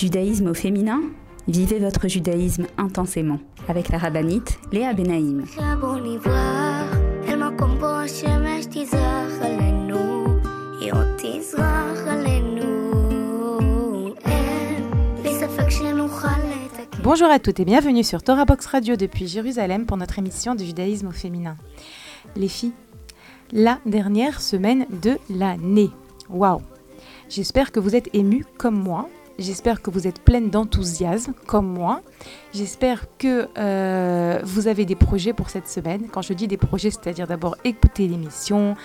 Judaïsme au féminin Vivez votre judaïsme intensément avec la rabbinite Léa Benaïm. Bonjour à toutes et bienvenue sur Torah Box Radio depuis Jérusalem pour notre émission de judaïsme au féminin. Les filles, la dernière semaine de l'année. Waouh J'espère que vous êtes émues comme moi J'espère que vous êtes pleine d'enthousiasme comme moi. J'espère que euh, vous avez des projets pour cette semaine. Quand je dis des projets, c'est-à-dire d'abord écouter l'émission,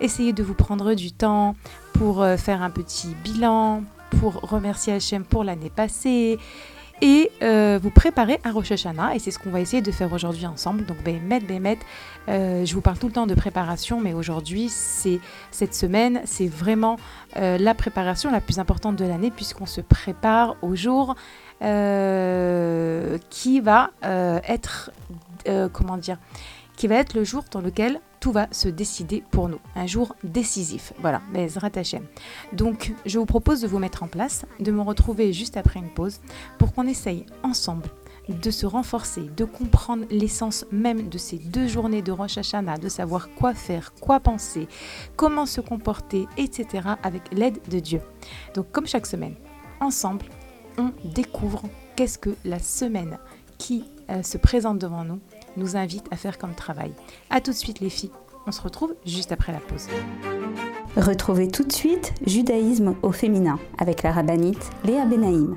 essayer de vous prendre du temps pour euh, faire un petit bilan, pour remercier Hachem pour l'année passée, et euh, vous préparez à Rosh Hashanah. Et c'est ce qu'on va essayer de faire aujourd'hui ensemble. Donc, Bémet, Bémet, euh, je vous parle tout le temps de préparation, mais aujourd'hui, c'est cette semaine, c'est vraiment euh, la préparation la plus importante de l'année, puisqu'on se prépare au jour qui va être, comment dire, qui va être le jour dans lequel tout va se décider pour nous. Un jour décisif. Voilà, Bezrat Hashem. Donc, je vous propose de vous mettre en place, de me retrouver juste après une pause pour qu'on essaye ensemble de se renforcer, de comprendre l'essence même de ces deux journées de Rosh Hashanah, de savoir quoi faire, quoi penser, comment se comporter, etc. avec l'aide de Dieu. Donc comme chaque semaine, ensemble, on découvre qu'est-ce que la semaine qui euh, se présente devant nous nous invite à faire comme travail. A tout de suite les filles, on se retrouve juste après la pause. Retrouvez tout de suite Judaïsme au féminin avec la rabbinite Léa Benaïm.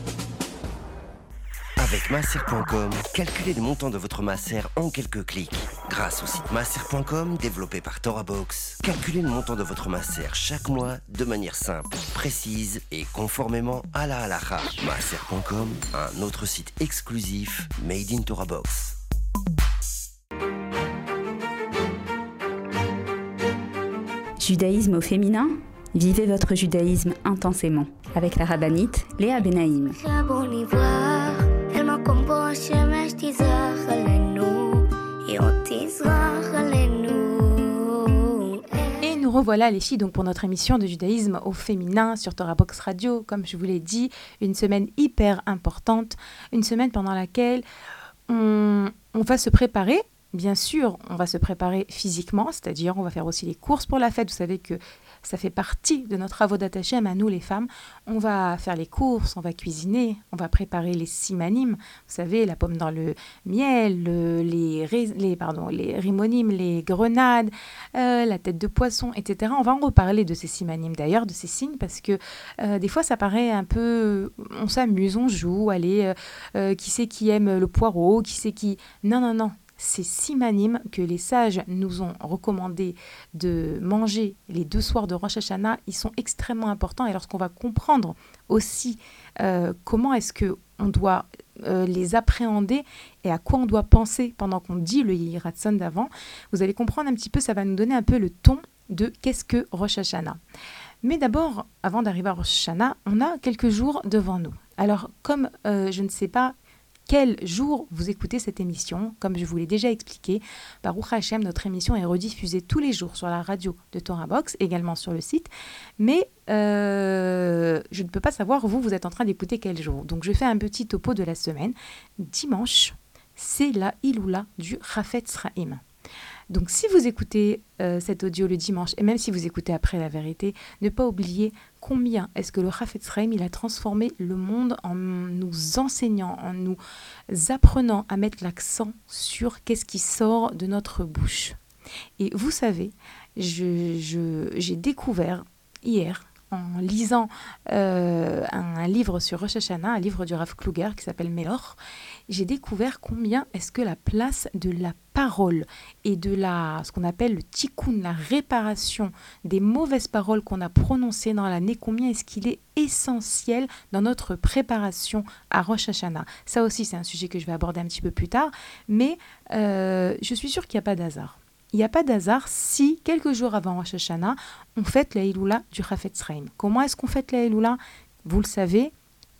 Avec masser.com, calculez le montant de votre masser en quelques clics. Grâce au site masser.com développé par ToraBox, calculez le montant de votre masser chaque mois de manière simple, précise et conformément à la halakha. Masser.com, un autre site exclusif made in ToraBox. Judaïsme au féminin? Vivez votre judaïsme intensément avec la rabbinite Léa Benaïm. Et nous revoilà les filles donc pour notre émission de judaïsme au féminin sur Torah Box Radio. Comme je vous l'ai dit, une semaine hyper importante, une semaine pendant laquelle on, on va se préparer Bien sûr, on va se préparer physiquement, c'est-à-dire on va faire aussi les courses pour la fête. Vous savez que ça fait partie de notre travaux d'attaché à nous les femmes. On va faire les courses, on va cuisiner, on va préparer les simanimes, vous savez, la pomme dans le miel, les, les, pardon, les rimonimes, les grenades, euh, la tête de poisson, etc. On va en reparler de ces simanimes d'ailleurs, de ces signes, parce que euh, des fois ça paraît un peu, on s'amuse, on joue, allez, euh, qui c'est qui aime le poireau, qui c'est qui... Non, non, non, ces simanimes que les sages nous ont recommandé de manger les deux soirs de Rosh Hashanah, ils sont extrêmement importants. Et lorsqu'on va comprendre aussi euh, comment est-ce que on doit euh, les appréhender et à quoi on doit penser pendant qu'on dit le Yiratson d'avant, vous allez comprendre un petit peu, ça va nous donner un peu le ton de qu'est-ce que Rosh Hashanah. Mais d'abord, avant d'arriver à Rosh Hashanah, on a quelques jours devant nous. Alors, comme euh, je ne sais pas quel jour vous écoutez cette émission. Comme je vous l'ai déjà expliqué, Baruch Hashem, notre émission est rediffusée tous les jours sur la radio de Torah Box, également sur le site. Mais euh, je ne peux pas savoir, vous, vous êtes en train d'écouter quel jour. Donc je fais un petit topo de la semaine. Dimanche, c'est la Iloula du Rafet Sraim. Donc si vous écoutez euh, cet audio le dimanche, et même si vous écoutez après la vérité, ne pas oublier combien est-ce que le Rafetz il a transformé le monde en nous enseignant, en nous apprenant à mettre l'accent sur qu'est-ce qui sort de notre bouche. Et vous savez j'ai découvert hier en lisant euh, un, livre sur Rosh Hashanah, un livre du Rav Kluger qui s'appelle Melor, j'ai découvert combien est-ce que la place de la parole et de la, ce qu'on appelle le tikkun, la réparation des mauvaises paroles qu'on a prononcées dans l'année, combien est-ce qu'il est essentiel dans notre préparation à Rosh Hashanah. Ça aussi, c'est un sujet que je vais aborder un petit peu plus tard, mais euh, je suis sûre qu'il n'y a pas d'hasard. Il n'y a pas d'hasard si, quelques jours avant Rosh on fête la Iloula du Chafetz Chaim. Comment est-ce qu'on fête la Iloula Vous le savez,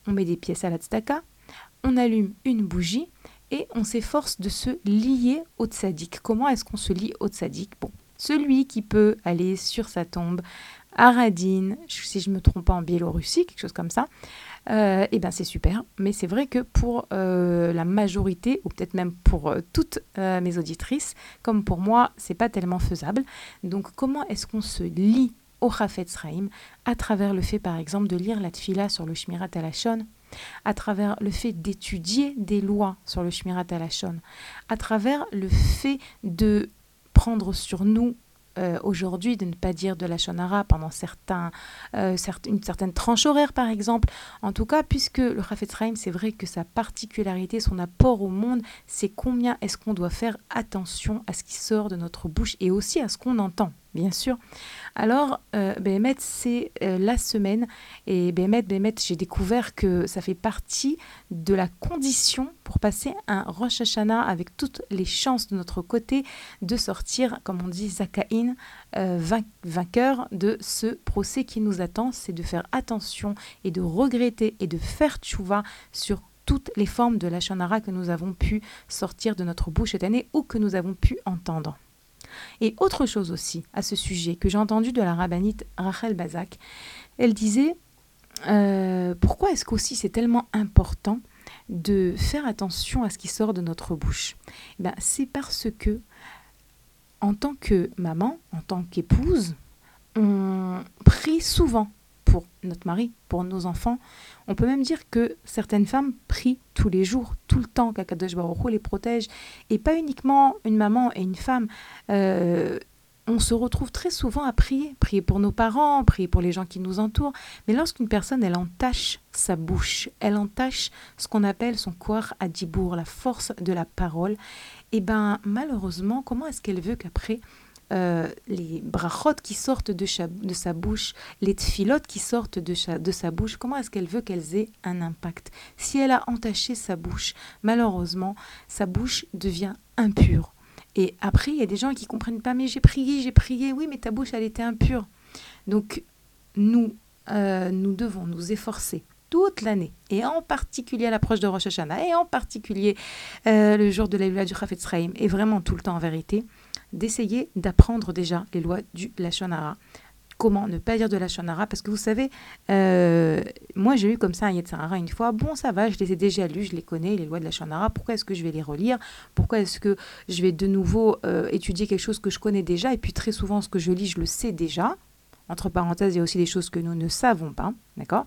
on met des pièces à la tzedaka, on allume une bougie et on s'efforce de se lier au tzaddik. Comment est-ce qu'on se lie au tzaddik? Bon, celui qui peut aller sur sa tombe à Radin, si je ne me trompe pas en Biélorussie, quelque chose comme ça, euh, eh ben c'est super. Mais c'est vrai que pour euh, la majorité, ou peut-être même pour euh, toutes mes auditrices, comme pour moi, c'est pas tellement faisable. Donc comment est-ce qu'on se lie au Chafetz Chaim à travers le fait, par exemple, de lire la Tfila sur le Shmirat Alashon à travers le fait d'étudier des lois sur le Shmirat Alashon, à travers le fait de prendre sur nous euh, aujourd'hui de ne pas dire de la shonara pendant certains, euh, une certaine tranche horaire, par exemple. En tout cas, puisque le Chafetz c'est vrai que sa particularité, son apport au monde, c'est combien est-ce qu'on doit faire attention à ce qui sort de notre bouche et aussi à ce qu'on entend bien sûr. Alors, euh, c'est euh, la semaine. Et Béhémet, j'ai découvert que ça fait partie de la condition pour passer un Rosh Hashanah avec toutes les chances de notre côté de sortir, comme on dit, Zakaïn, euh, vainqueur de ce procès qui nous attend. C'est de faire attention et de regretter et de faire tchouva sur toutes les formes de la Shonara que nous avons pu sortir de notre bouche cette année ou que nous avons pu entendre. Et autre chose aussi à ce sujet que j'ai entendu de la rabbinite Rachel Bazak, elle disait euh, pourquoi est-ce qu'aussi c'est tellement important de faire attention à ce qui sort de notre bouche? Eh ben, C'est parce que, en tant que maman, en tant qu'épouse, on prie souvent pour notre mari, pour nos enfants. On peut même dire que certaines femmes prient tous les jours, tout le temps, qu'Akadosh Baruch les protège. Et pas uniquement une maman et une femme. Euh, on se retrouve très souvent à prier, prier pour nos parents, prier pour les gens qui nous entourent. Mais lorsqu'une personne, elle entache sa bouche, elle entache ce qu'on appelle son corps à dibour, la force de la parole, et eh ben malheureusement, comment est-ce qu'elle veut qu'après euh, les brachot qui sortent de, de, sa bouche, les tfilotes qui sortent de, de sa bouche, comment est-ce qu'elle veut qu'elles aient un impact? Si elle a entaché sa bouche, malheureusement, sa bouche devient impure. Et après, il y a des gens qui comprennent pas, mais j'ai prié, j'ai prié, oui, mais ta bouche, elle était impure. Donc, nous, euh, nous devons nous efforcer toute l'année, et en particulier à l'approche de Rosh Hashanah, et en particulier euh, le jour de la du Chafetz et vraiment tout le temps en vérité, d'essayer d'apprendre déjà les lois du Lachonara. Comment ne pas dire de Lachonara? Parce que vous savez, euh, moi j'ai eu comme ça un Yetzirara une fois. Bon, ça va, je les ai déjà lus, je les connais, les lois de Lachonara. Pourquoi est-ce que je vais les relire? Pourquoi est-ce que je vais de nouveau euh, étudier quelque chose que je connais déjà? Et puis très souvent, ce que je lis, je le sais déjà. Entre parenthèses, il y a aussi des choses que nous ne savons pas. D'accord?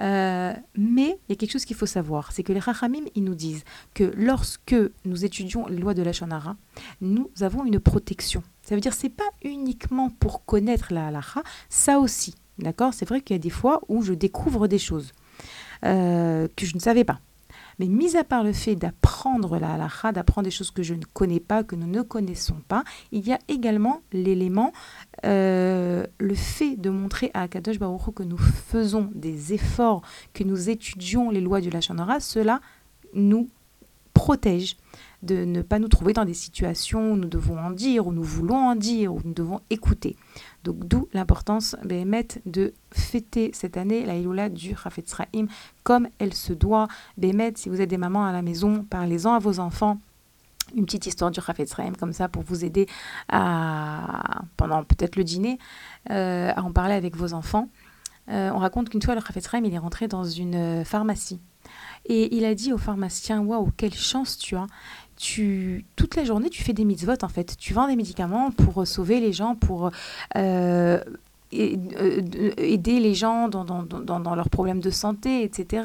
Euh, mais il y a quelque chose qu'il faut savoir, c'est que les Rachamim, ils nous disent que lorsque nous étudions les lois de la Shonara, nous avons une protection. Ça veut dire c'est pas uniquement pour connaître la halacha, ça aussi. D'accord? C'est vrai qu'il y a des fois où je découvre des choses euh, que je ne savais pas. Mais mis à part le fait d'apprendre la halakha, d'apprendre des choses que je ne connais pas, que nous ne connaissons pas, il y a également l'élément, euh, le fait de montrer à Akadosh Baruch que nous faisons des efforts, que nous étudions les lois du Lachonara, cela nous protège de ne pas nous trouver dans des situations où nous devons en dire, où nous voulons en dire, où nous devons écouter. Donc d'où l'importance de fêter cette année la Iloula du Chafetz comme elle se doit. Bémet, si vous êtes des mamans à la maison, parlez-en à vos enfants une petite histoire du Chafetz comme ça pour vous aider à, pendant peut-être le dîner, euh, à en parler avec vos enfants. Euh, on raconte qu'une fois le Chafetz il est rentré dans une pharmacie et il a dit au pharmacien Waouh, quelle chance tu as tu, toute la journée, tu fais des mitzvot en fait. Tu vends des médicaments pour sauver les gens, pour euh, euh, aider les gens dans, dans, dans, dans, leurs problèmes de santé, etc.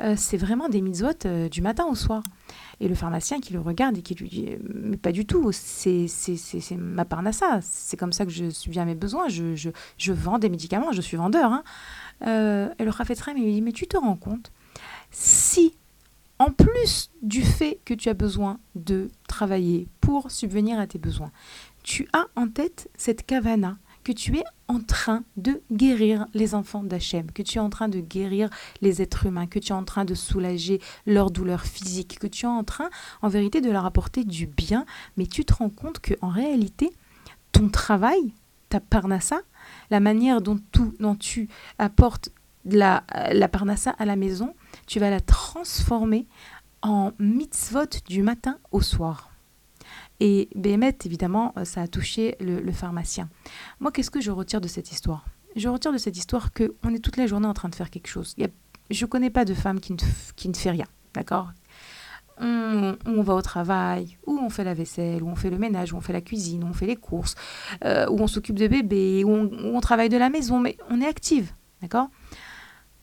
Euh, c'est vraiment des mitzvot du matin au soir. Et le pharmacien qui le regarde et qui lui dit Mais pas du tout, c'est ma parnassa, c'est comme ça que je subviens à mes besoins, je, je, je vends des médicaments, je suis vendeur. Hein. Euh, et le Rafetram lui dit Mais tu te rends compte si en plus du fait que tu as besoin de travailler pour subvenir à tes besoins, tu as en tête cette kavana que tu es en train de guérir les enfants d'Hachem, que tu es en train de guérir les êtres humains, que tu es en train de soulager leur douleur physique, que tu es en train, en vérité, de leur apporter du bien, mais tu te rends compte que en réalité, ton travail, ta parnassa, la manière dont, tout, tu apportes la, la parnassa à la maison, tu vas la transformer en mitzvot du matin au soir. Et Béhémet, évidemment, euh, ça a touché le, pharmacien. Moi, qu'est-ce que je retire de cette histoire? Je retire de cette histoire qu'on est toute la journée en train de faire quelque chose. je ne connais pas de femme qui ne, qui ne fait rien, d'accord? On, on, va au travail, ou on fait la vaisselle, ou on fait le ménage, ou on fait la cuisine, ou on fait les courses, euh, ou on s'occupe de bébé, ou on, on, travaille de la maison, mais on est active, d'accord?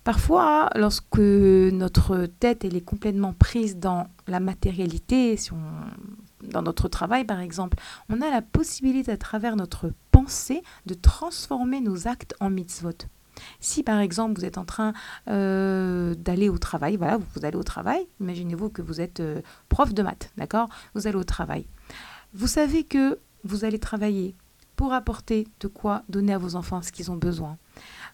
Parfois, lorsque notre tête elle est complètement prise dans la matérialité, si on dans notre travail par exemple, on a la possibilité à travers notre pensée de transformer nos actes en mitzvot. Si par exemple vous êtes en train euh, d'aller au travail, voilà, vous allez au travail, imaginez-vous que vous êtes euh, prof de maths, d'accord? Vous allez au travail. Vous savez que vous allez travailler pour apporter de quoi donner à vos enfants ce qu'ils ont besoin,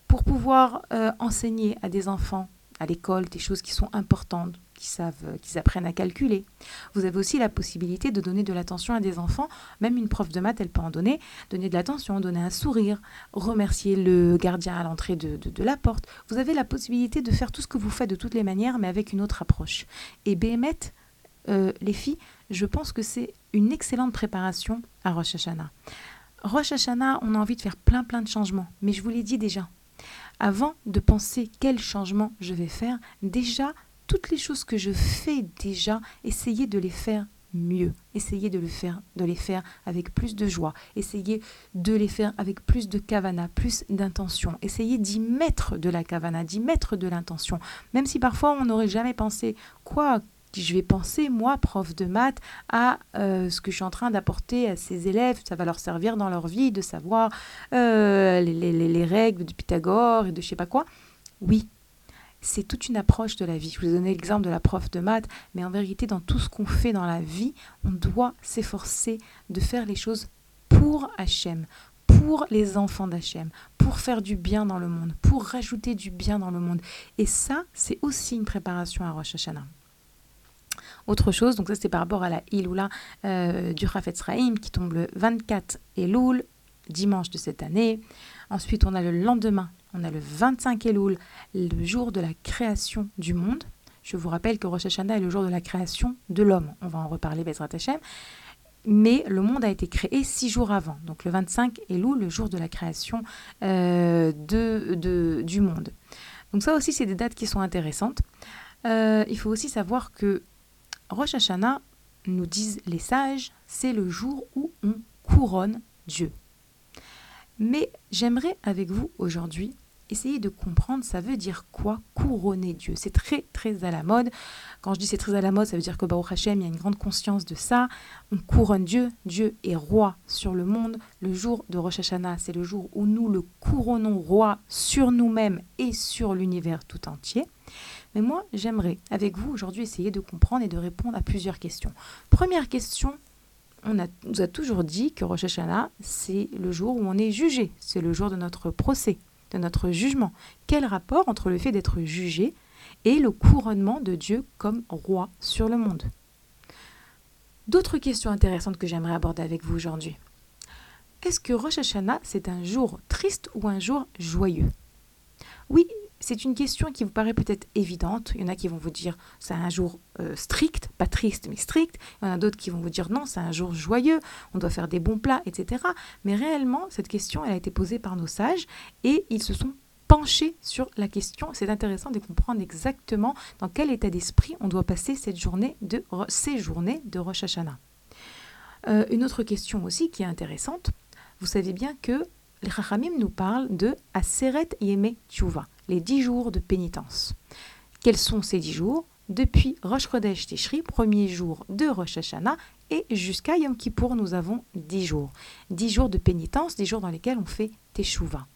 pour pouvoir euh, enseigner à des enfants à l'école des choses qui sont importantes, qui savent, euh, qu'ils apprennent à calculer. Vous avez aussi la possibilité de donner de l'attention à des enfants. Même une prof de maths, elle peut en donner. Donner de l'attention, donner un sourire, remercier le gardien à l'entrée de, la porte. Vous avez la possibilité de faire tout ce que vous faites de toutes les manières, mais avec une autre approche. Et Béhémet, euh, les filles, je pense que c'est une excellente préparation à Rosh Hashanah. Rosh Hashanah, on a envie de faire plein plein de changements, mais je vous l'ai dit déjà. Avant de penser quel changement je vais faire, déjà toutes les choses que je fais déjà, essayez de les faire mieux. Essayez de, les faire avec plus de joie. Essayez de les faire avec plus de kavana, plus d'intention. Essayez d'y mettre de la kavana, d'y mettre de l'intention. Même si parfois on n'aurait jamais pensé quoi je vais penser, moi, prof de maths, à euh, ce que je suis en train d'apporter à ces élèves. Ça va leur servir dans leur vie de savoir euh, les, les, les, règles de Pythagore et de je sais pas quoi. Oui, c'est toute une approche de la vie. Je vous ai donné l'exemple de la prof de maths, mais en vérité, dans tout ce qu'on fait dans la vie, on doit s'efforcer de faire les choses pour Hachem, pour les enfants d'Hachem, pour faire du bien dans le monde, pour rajouter du bien dans le monde. Et ça, c'est aussi une préparation à Rosh Hashanah. Autre chose, donc ça c'était par rapport à la Iloula euh, du Rafetz Rahim qui tombe le 24 Elul, dimanche de cette année. Ensuite, on a le lendemain on a le 25 Elul, le jour de la création du monde. Je vous rappelle que Rosh Hashanah est le jour de la création de l'homme. On va en reparler, Bezrat Hashem. Mais le monde a été créé six jours avant. Donc le 25 Elul, le jour de la création euh, de, du monde. Donc ça aussi, c'est des dates qui sont intéressantes. Euh, il faut aussi savoir que Rosh Hashanah, nous disent les sages, c'est le jour où on couronne Dieu. Mais j'aimerais avec vous aujourd'hui essayer de comprendre ça veut dire quoi couronner Dieu? C'est très très à la mode. Quand je dis c'est très à la mode, ça veut dire que Baruch Hashem, il y a une grande conscience de ça. On couronne Dieu. Dieu est roi sur le monde. Le jour de Rosh Hashanah, c'est le jour où nous le couronnons roi sur nous-mêmes et sur l'univers tout entier. Mais moi, j'aimerais avec vous aujourd'hui essayer de comprendre et de répondre à plusieurs questions. Première question, on nous a toujours dit que Rosh Hashanah, c'est le jour où on est jugé, c'est le jour de notre procès, de notre jugement. Quel rapport entre le fait d'être jugé et le couronnement de Dieu comme roi sur le monde? D'autres questions intéressantes que j'aimerais aborder avec vous aujourd'hui. Est-ce que Rosh Hashanah, c'est un jour triste ou un jour joyeux? Oui, c'est une question qui vous paraît peut-être évidente. Il y en a qui vont vous dire c'est un jour euh, strict, pas triste mais strict. Il y en a d'autres qui vont vous dire non, c'est un jour joyeux, on doit faire des bons plats, etc. Mais réellement, cette question, a été posée par nos sages et ils se sont penchés sur la question. C'est intéressant de comprendre exactement dans quel état d'esprit on doit passer cette journée de, ces journées de Rosh Hashanah. Euh, une autre question aussi qui est intéressante, vous savez bien que les Chachamim nous parlent de Aseret Yeme Tchouva les dix jours de pénitence. Quels sont ces dix jours? Depuis Rosh Chodesh Tishri, premier jour de Rosh Hashanah, et jusqu'à Yom Kippour, nous avons dix jours. Dix jours de pénitence, dix jours dans lesquels on fait Teshuvah.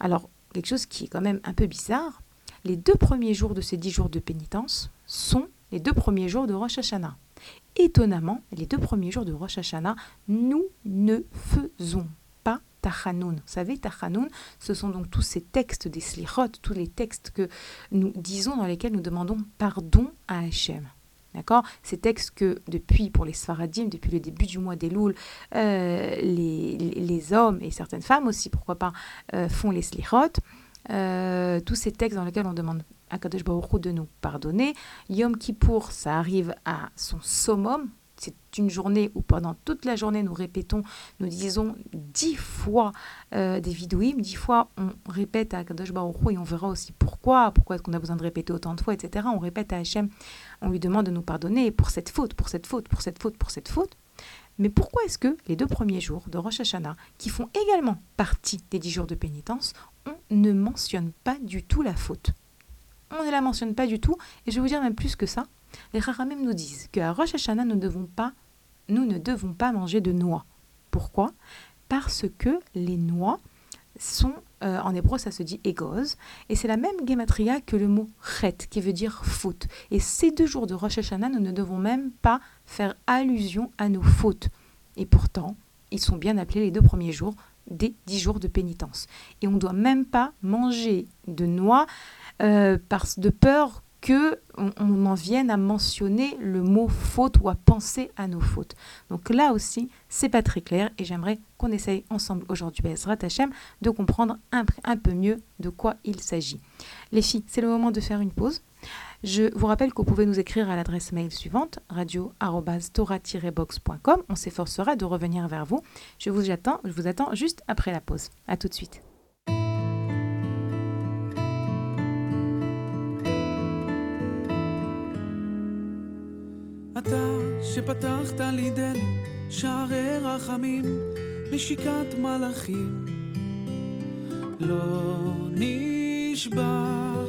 Alors, quelque chose qui est quand même un peu bizarre, les deux premiers jours de ces dix jours de pénitence sont les deux premiers jours de Rosh Hashanah. Étonnamment, les deux premiers jours de Rosh Hashanah, nous ne faisons Tachanoun. Vous savez, Tachanoun, ce sont donc tous ces textes des Slichot, tous les textes que nous disons dans lesquels nous demandons pardon à Hachem. D'accord? Ces textes que, depuis, pour les Sfaradim, depuis le début du mois des Louls, euh, les, les, hommes et certaines femmes aussi, pourquoi pas, euh, font les Slichot. Euh, tous ces textes dans lesquels on demande à Kadosh Baruch de nous pardonner. Yom Kippour, ça arrive à son summum. C'est une journée où pendant toute la journée nous répétons, nous disons dix fois euh, des vidouim, dix fois on répète à Kadosh Baruch et on verra aussi pourquoi, pourquoi est-ce qu'on a besoin de répéter autant de fois, etc. On répète à Hachem, on lui demande de nous pardonner pour cette faute, pour cette faute, pour cette faute, pour cette faute. Mais pourquoi est-ce que les deux premiers jours de Rosh Hashanah, qui font également partie des dix jours de pénitence, on ne mentionne pas du tout la faute? On ne la mentionne pas du tout, et je vais vous dire même plus que ça. Les Rahamim nous disent qu'à Rosh Hashanah, nous, devons pas, nous ne devons pas manger de noix. Pourquoi? Parce que les noix sont, euh, en hébreu ça se dit égoz, et c'est la même gematria que le mot chet, qui veut dire faute. Et ces deux jours de Rosh Hashanah, nous ne devons même pas faire allusion à nos fautes. Et pourtant, ils sont bien appelés les deux premiers jours des dix jours de pénitence. Et on ne doit même pas manger de noix euh, parce de peur que on, en vienne à mentionner le mot faute ou à penser à nos fautes. Donc là aussi, c'est pas très clair et j'aimerais qu'on essaye ensemble aujourd'hui, Bezrat Hachem, de comprendre un, un peu mieux de quoi il s'agit. Les filles, c'est le moment de faire une pause. Je vous rappelle que vous pouvez nous écrire à l'adresse mail suivante radio-tora-box.com. On s'efforcera de revenir vers vous. Je vous attends, je vous attends juste après la pause. À tout de suite. אתה שפתחת לי דלת, שערי רחמים, נשיקת מלאכים. לא נשבר,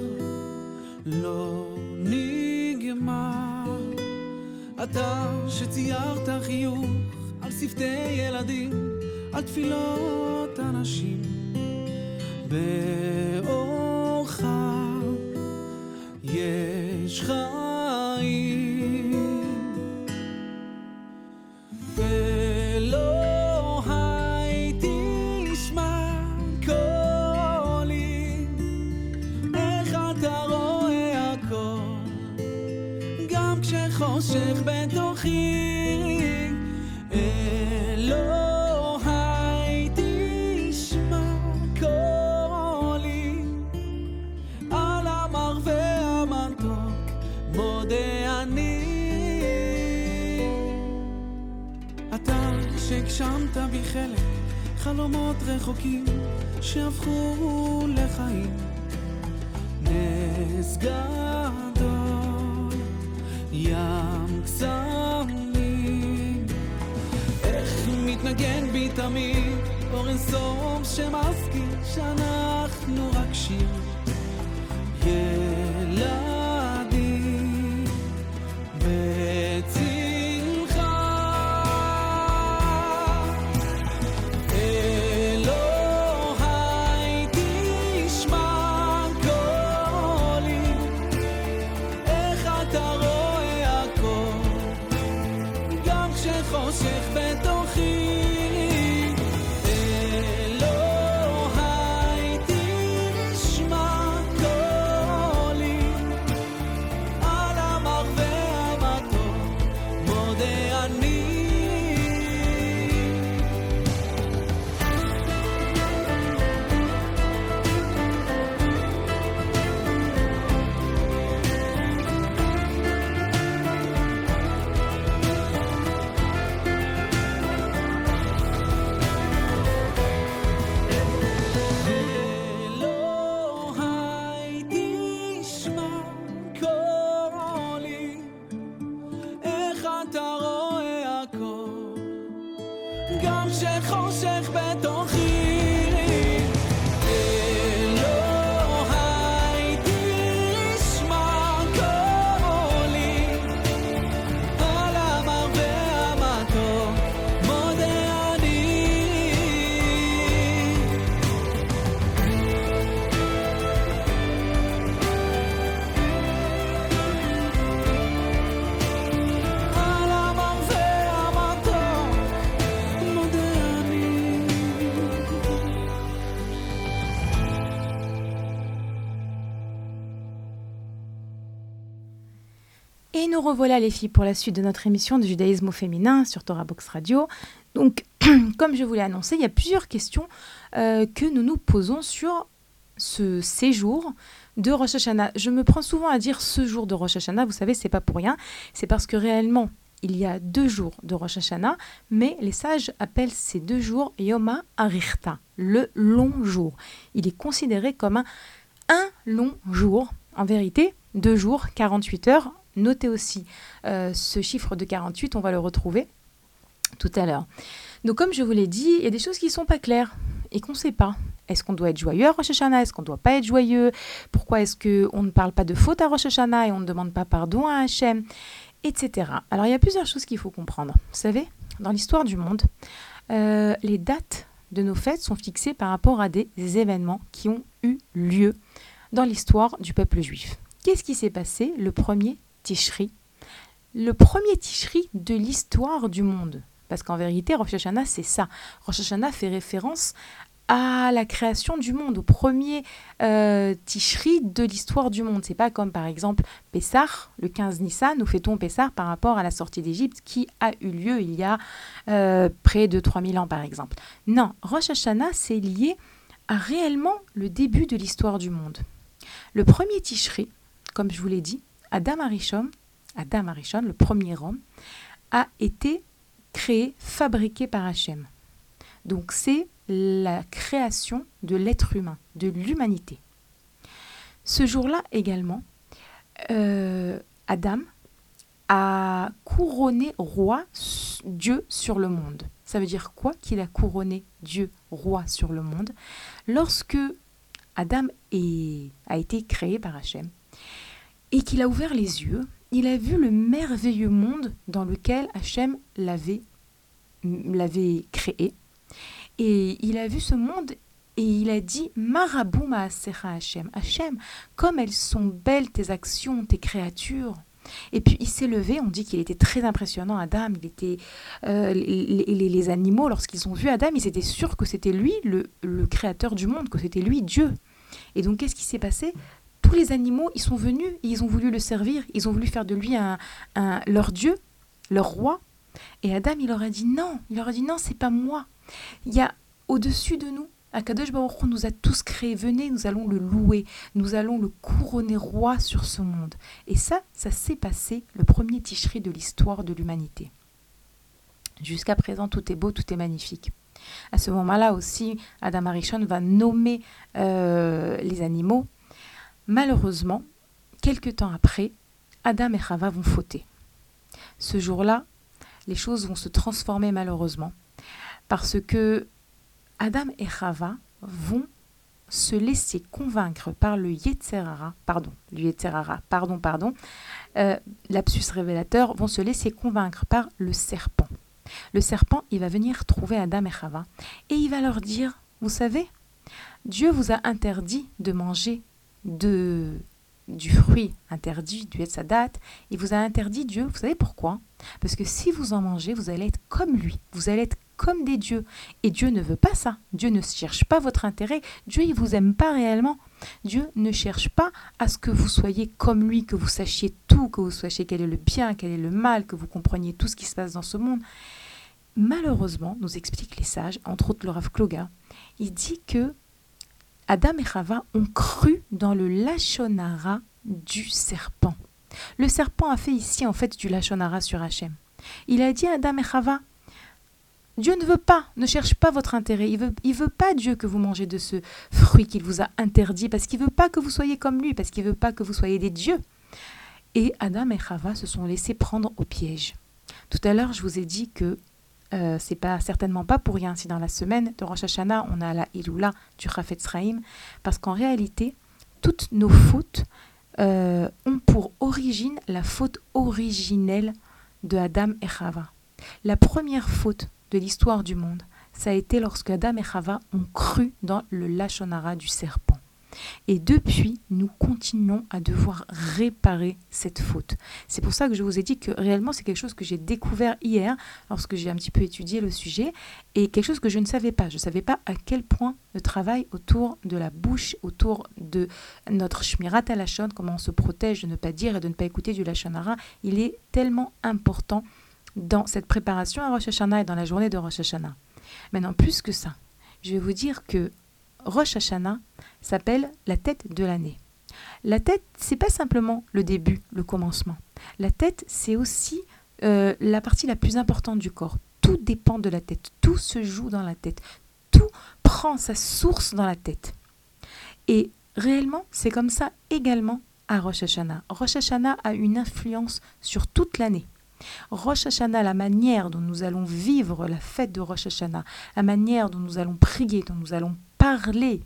לא נגמר. אתה שציירת חיוך על שפתי ילדים, על תפילות אנשים. באורך יש חיים. חושך בתוכי. אלוהי תשמע קולי. על המר והמתוק מודה אני. אתה שהגשמת בי חלק חלומות רחוקים שהפכו לחיים. נס ים קסמים. איך מתנגן בי תמיד אור אינסוף שמזכיר שאנחנו רק שיר. Et nous revoilà les filles pour la suite de notre émission de judaïsme au féminin sur Torah Box Radio. Donc, comme je vous l'ai annoncé, il y a plusieurs questions euh, que nous nous posons sur ce séjour de Rosh Hashanah. Je me prends souvent à dire ce jour de Rosh Hashanah, vous savez, c'est pas pour rien, c'est parce que réellement, il y a deux jours de Rosh Hashanah, mais les sages appellent ces deux jours Yoma Arichta, le long jour. Il est considéré comme un, un long jour. En vérité, deux jours, 48 heures. Notez aussi euh, ce chiffre de 48, on va le retrouver tout à l'heure. Donc comme je vous l'ai dit, il y a des choses qui ne sont pas claires et qu'on ne sait pas. Est-ce qu'on doit être joyeux à Rosh Hashanah? Est-ce qu'on ne doit pas être joyeux? Pourquoi est-ce qu'on ne parle pas de faute à Rosh Hashanah et on ne demande pas pardon à Hachem? Etc. Alors il y a plusieurs choses qu'il faut comprendre. Vous savez, dans l'histoire du monde, euh, les dates de nos fêtes sont fixées par rapport à des événements qui ont eu lieu dans l'histoire du peuple juif. Qu'est-ce qui s'est passé le premier Tishri Le premier Tishri de l'histoire du monde. Parce qu'en vérité, Rosh Hashanah, c'est ça. Rosh Hashanah fait référence à la création du monde, au premier euh, de l'histoire du monde. C'est pas comme par exemple Pessah, le 15 Nissan, nous fêtons Pessah par rapport à la sortie d'Égypte qui a eu lieu il y a euh, près de 3000 ans par exemple. Non, Rosh Hashanah, c'est lié à réellement le début de l'histoire du monde. Le premier Tishri, comme je vous l'ai dit, Adam Arishon, le premier homme, a été créé, fabriqué par Hachem. Donc c'est la création de l'être humain, de l'humanité. Ce jour-là également, euh, Adam a couronné roi Dieu sur le monde. Ça veut dire quoi qu'il a couronné Dieu roi sur le monde? Lorsque Adam a été créé par Hachem et qu'il a ouvert les yeux, il a vu le merveilleux monde dans lequel Hachem l'avait créé et il a vu ce monde et il a dit Marabou Maasera Hachem. Hachem, comme elles sont belles tes actions, tes créatures. Et puis il s'est levé, on dit qu'il était très impressionnant, Adam. Il était, euh, les, les, animaux, lorsqu'ils ont vu Adam, ils étaient sûrs que c'était lui le, le, créateur du monde, que c'était lui Dieu. Et donc qu'est-ce qui s'est passé? Tous les animaux, ils sont venus, ils ont voulu le servir, ils ont voulu faire de lui un, leur Dieu, leur roi. Et Adam, il leur a dit non, il leur a dit non, c'est pas moi, il y a au-dessus de nous, Akadosh Baruch nous a tous créés. Venez, nous allons le louer. Nous allons le couronner roi sur ce monde. Et ça, ça s'est passé le premier ticherie de l'histoire de l'humanité. Jusqu'à présent, tout est beau, tout est magnifique. À ce moment-là aussi, Adam Arishon va nommer euh, les animaux. Malheureusement, quelque temps après, Adam et Chava vont fauter. Ce jour-là, les choses vont se transformer malheureusement parce que Adam et Chava vont se laisser convaincre par le Yetzerara, pardon, le Yetzerara, pardon, pardon, euh, l'absus révélateur, vont se laisser convaincre par le serpent. Le serpent, il va venir trouver Adam et Chava et il va leur dire, vous savez, Dieu vous a interdit de manger de du fruit interdit du Etzadat, il vous a interdit Dieu, vous savez pourquoi? Parce que si vous en mangez, vous allez être comme lui, vous allez être comme des dieux. Et Dieu ne veut pas ça. Dieu ne cherche pas votre intérêt. Dieu, il vous aime pas réellement. Dieu ne cherche pas à ce que vous soyez comme lui, que vous sachiez tout, que vous sachiez quel est le bien, quel est le mal, que vous compreniez tout ce qui se passe dans ce monde. Malheureusement, nous expliquent les sages, entre autres le Rav Kloga, il dit que Adam et Chava ont cru dans le Lachonara du serpent. Le serpent a fait ici en fait du Lachonara sur Hachem. Il a dit à Adam et Chava, Dieu ne veut pas, ne cherche pas votre intérêt. Il veut, il veut pas Dieu que vous mangez de ce fruit qu'il vous a interdit parce qu'il veut pas que vous soyez comme lui, parce qu'il veut pas que vous soyez des dieux. Et Adam et Chava se sont laissés prendre au piège. Tout à l'heure, je vous ai dit que euh, c'est pas certainement pas pour rien si dans la semaine de Rosh Hashanah on a la Iloula du Chafetz Sraim, parce qu'en réalité toutes nos fautes euh, ont pour origine la faute originelle de Adam et Chava. La première faute de l'histoire du monde, ça a été lorsque Adam et Chava ont cru dans le Lachonara du serpent. Et depuis, nous continuons à devoir réparer cette faute. C'est pour ça que je vous ai dit que réellement, c'est quelque chose que j'ai découvert hier lorsque j'ai un petit peu étudié le sujet et quelque chose que je ne savais pas. Je ne savais pas à quel point le travail autour de la bouche, autour de notre shmirat à lachon, comment on se protège de ne pas dire et de ne pas écouter du lachonara, il est tellement important dans cette préparation à Rosh Hashanah et dans la journée de Rosh Hashanah. Maintenant, plus que ça, je vais vous dire que Rosh Hashanah s'appelle la tête de l'année. La tête, c'est pas simplement le début, le commencement. La tête, c'est aussi euh, la partie la plus importante du corps. Tout dépend de la tête, tout se joue dans la tête, tout prend sa source dans la tête. Et réellement, c'est comme ça également à Rosh Hashanah. Rosh Hashanah a une influence sur toute l'année. Rosh Hashanah, la manière dont nous allons vivre la fête de Rosh Hashanah, la manière dont nous allons prier, dont nous allons parler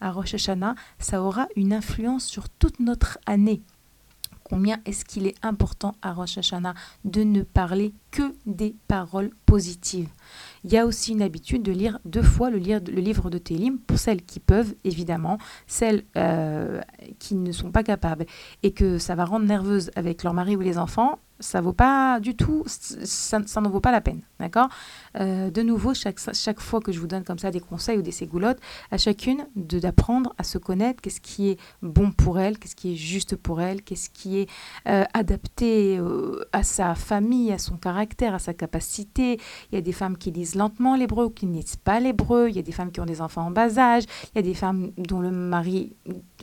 à Rosh Hashanah, ça aura une influence sur toute notre année. Combien est-ce qu'il est important à Rosh Hashanah de ne parler que des paroles positives? Il y a aussi une habitude de lire deux fois le, livre de Télim pour celles qui peuvent, évidemment, celles euh, qui ne sont pas capables et que ça va rendre nerveuses avec leur mari ou les enfants ça vaut pas du tout, ça, ça n'en vaut pas la peine, d'accord? Euh, De nouveau, chaque, chaque fois que je vous donne comme ça des conseils ou des ségoulottes, à chacune d'apprendre à se connaître, qu'est-ce qui est bon pour elle, qu'est-ce qui est juste pour elle, qu'est-ce qui est euh, adapté euh, à sa famille, à son caractère, à sa capacité. Il y a des femmes qui lisent lentement l'hébreu ou qui ne lisent pas l'hébreu, il y a des femmes qui ont des enfants en bas âge, il y a des femmes dont le mari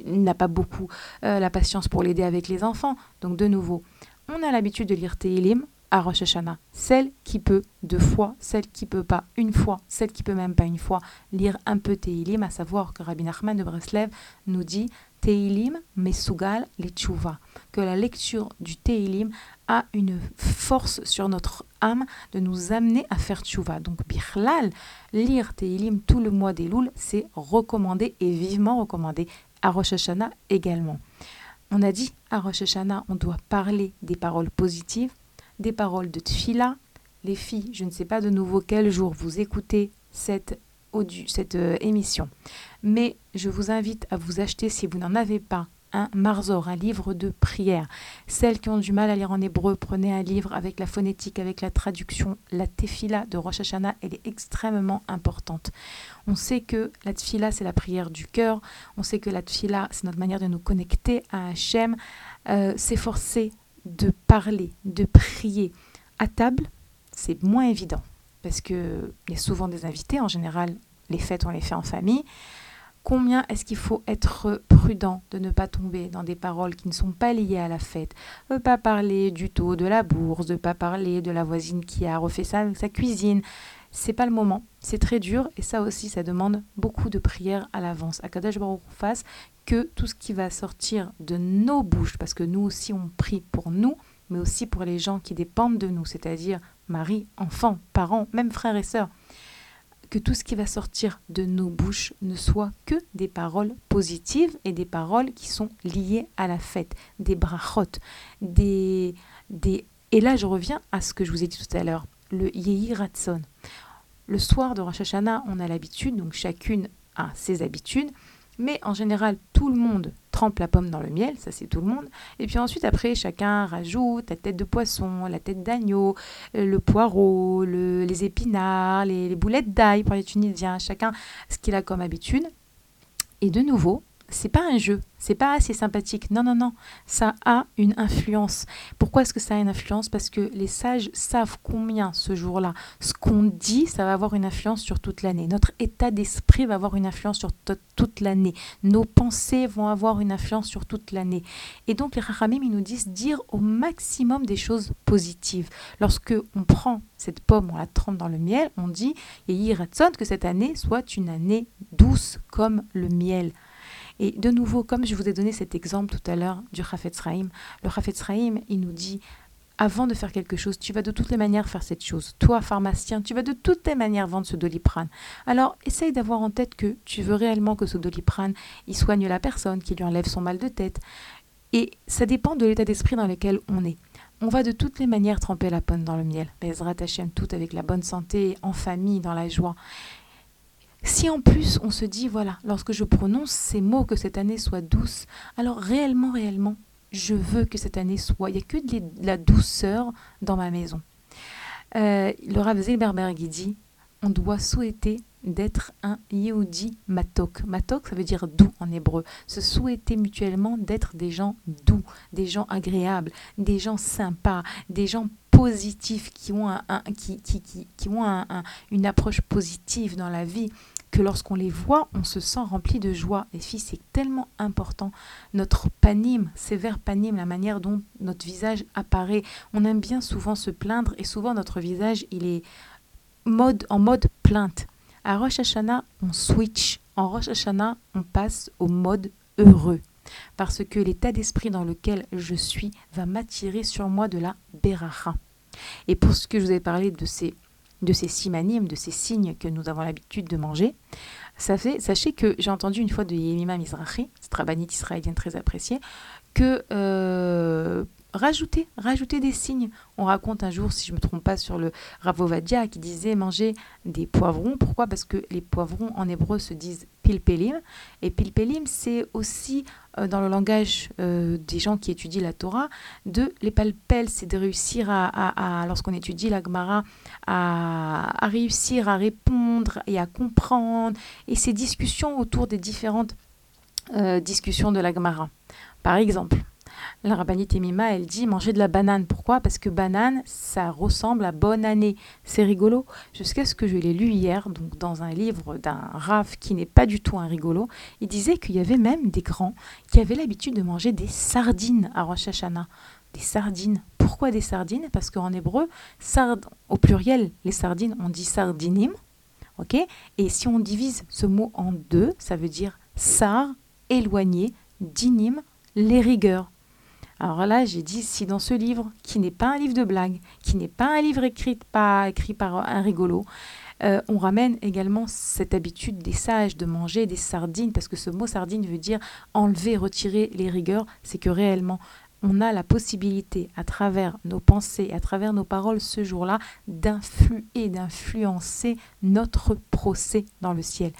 n'a pas beaucoup la patience pour l'aider avec les enfants. Donc de nouveau, on a l'habitude de lire Tehillim à Rosh Hashanah. Celle qui peut deux fois, celle qui peut pas une fois, celle qui peut même pas une fois lire un peu Tehillim, à savoir que Rabbi Nachman de Breslev nous dit Tehillim mesugal lechuva, que la lecture du Tehillim a une force sur notre âme de nous amener à faire tchouva. Donc Bichlal, lire Tehillim tout le mois des Louls, c'est recommandé et vivement recommandé à Rosh Hashanah également. On a dit à Rosh Hashanah, on doit parler des paroles positives, des paroles de tfila. Les filles, je ne sais pas de nouveau quel jour vous écoutez cette, euh, émission, mais je vous invite à vous acheter, si vous n'en avez pas, un Marzor, un livre de prière. Celles qui ont du mal à lire en hébreu, prenez un livre avec la phonétique, avec la traduction. La tefila de Rosh Hashanah, elle est extrêmement importante. On sait que la tefila, c'est la prière du cœur. On sait que la tefila, c'est notre manière de nous connecter à Hachem. Euh, S'efforcer de parler, de prier à table, c'est moins évident parce qu'il y a souvent des invités. En général, les fêtes, on les fait en famille. Combien est-ce qu'il faut être prudent de ne pas tomber dans des paroles qui ne sont pas liées à la fête? Ne pas parler du taux de la bourse, de pas parler de la voisine qui a refait sa, sa cuisine. C'est pas le moment, c'est très dur et ça aussi, ça demande beaucoup de prières à l'avance. À Kadosh Baruch fasse que tout ce qui va sortir de nos bouches, parce que nous aussi on prie pour nous, mais aussi pour les gens qui dépendent de nous, c'est-à-dire mari, enfants, parents, même frères et sœurs que tout ce qui va sortir de nos bouches ne soit que des paroles positives et des paroles qui sont liées à la fête, des brachot, des, des... Et là, je reviens à ce que je vous ai dit tout à l'heure, le Yehi Ratson. Le soir de Rosh Hashanah, on a l'habitude, donc chacune a ses habitudes, mais en général, tout le monde trempe la pomme dans le miel, ça c'est tout le monde. Et puis ensuite, après, chacun rajoute la tête de poisson, la tête d'agneau, euh, le poireau, les épinards, les, les boulettes d'ail pour les Tunisiens, chacun ce qu'il a comme habitude. Et de nouveau, c'est pas un jeu, c'est pas assez sympathique. Non, non, non, ça a une influence. Pourquoi est-ce que ça a une influence? Parce que les sages savent combien ce jour-là, ce qu'on dit, ça va avoir une influence sur toute l'année. Notre état d'esprit va avoir une influence sur toute l'année. Nos pensées vont avoir une influence sur toute l'année. Et donc les Rahamim, ils nous disent dire au maximum des choses positives. Lorsque on prend cette pomme, on la trempe dans le miel, on dit, et que cette année soit une année douce comme le miel. Et de nouveau, comme je vous ai donné cet exemple tout à l'heure du Chafetz Raïm, le Chafetz Raïm, il nous dit avant de faire quelque chose, tu vas de toutes les manières faire cette chose. Toi, pharmacien, tu vas de toutes les manières vendre ce doliprane. Alors, essaye d'avoir en tête que tu veux réellement que ce doliprane, il soigne la personne, qu'il lui enlève son mal de tête. Et ça dépend de l'état d'esprit dans lequel on est. On va de toutes les manières tremper la pomme dans le miel. Bezrat Hashem, tout avec la bonne santé, en famille, dans la joie. Si en plus on se dit, voilà, lorsque je prononce ces mots, que cette année soit douce, alors réellement, réellement, je veux que cette année soit, il n'y a que de la douceur dans ma maison. Euh, le Rav Zilberberg dit, on doit souhaiter d'être un Yehudi matok. Matok, ça veut dire doux en hébreu. Se souhaiter mutuellement d'être des gens doux, des gens agréables, des gens sympas, des gens positifs qui ont, un, qui, qui, qui, ont une approche positive dans la vie que lorsqu'on les voit, on se sent rempli de joie. Les filles, c'est tellement important. Notre panime, sévère panime, la manière dont notre visage apparaît. On aime bien souvent se plaindre et souvent notre visage, il est mode, en mode plainte. À Rosh Hashanah, on switch. En Rosh Hashanah, on passe au mode heureux. Parce que l'état d'esprit dans lequel je suis va m'attirer sur moi de la beracha. Et pour ce que je vous ai parlé de ces de simanimes, de ces signes que nous avons l'habitude de manger. Sachez que j'ai entendu une fois de Yemima Mizrahi, cette rabbinite israélienne très appréciée, que euh, rajouter, rajouter des signes. On raconte un jour, si je ne me trompe pas, sur le Ravovadia qui disait manger des poivrons. Pourquoi? Parce que les poivrons en hébreu se disent pilpelim. Et pilpelim, c'est aussi euh, dans le langage euh, des gens qui étudient la Torah, de les palpel, c'est de réussir à, lorsqu'on étudie la Gemara, à, réussir à répondre et à comprendre. Et ces discussions autour des différentes euh, discussions de la Gemara. Par exemple, la rabbinite Emima, elle dit manger de la banane. Pourquoi? Parce que banane, ça ressemble à bonne année. C'est rigolo. Jusqu'à ce que je l'ai lu hier, dans un livre d'un Rav qui n'est pas du tout un rigolo, il disait qu'il y avait même des grands qui avaient l'habitude de manger des sardines à Rosh Hashanah. Des sardines. Pourquoi des sardines? Parce qu'en hébreu, sard, au pluriel, les sardines, on dit sardinim. Et si on divise ce mot en deux, ça veut dire sar, éloigné, dinim, les rigueurs. Alors là, j'ai dit, si dans ce livre, qui n'est pas un livre de blagues, qui n'est pas un livre écrit, par un rigolo, euh, on ramène également cette habitude des sages de manger des sardines, parce que ce mot sardine veut dire enlever, retirer les rigueurs, c'est que réellement, on a la possibilité, à travers nos pensées, à travers nos paroles ce jour-là, d'influer, d'influencer notre procès dans le ciel.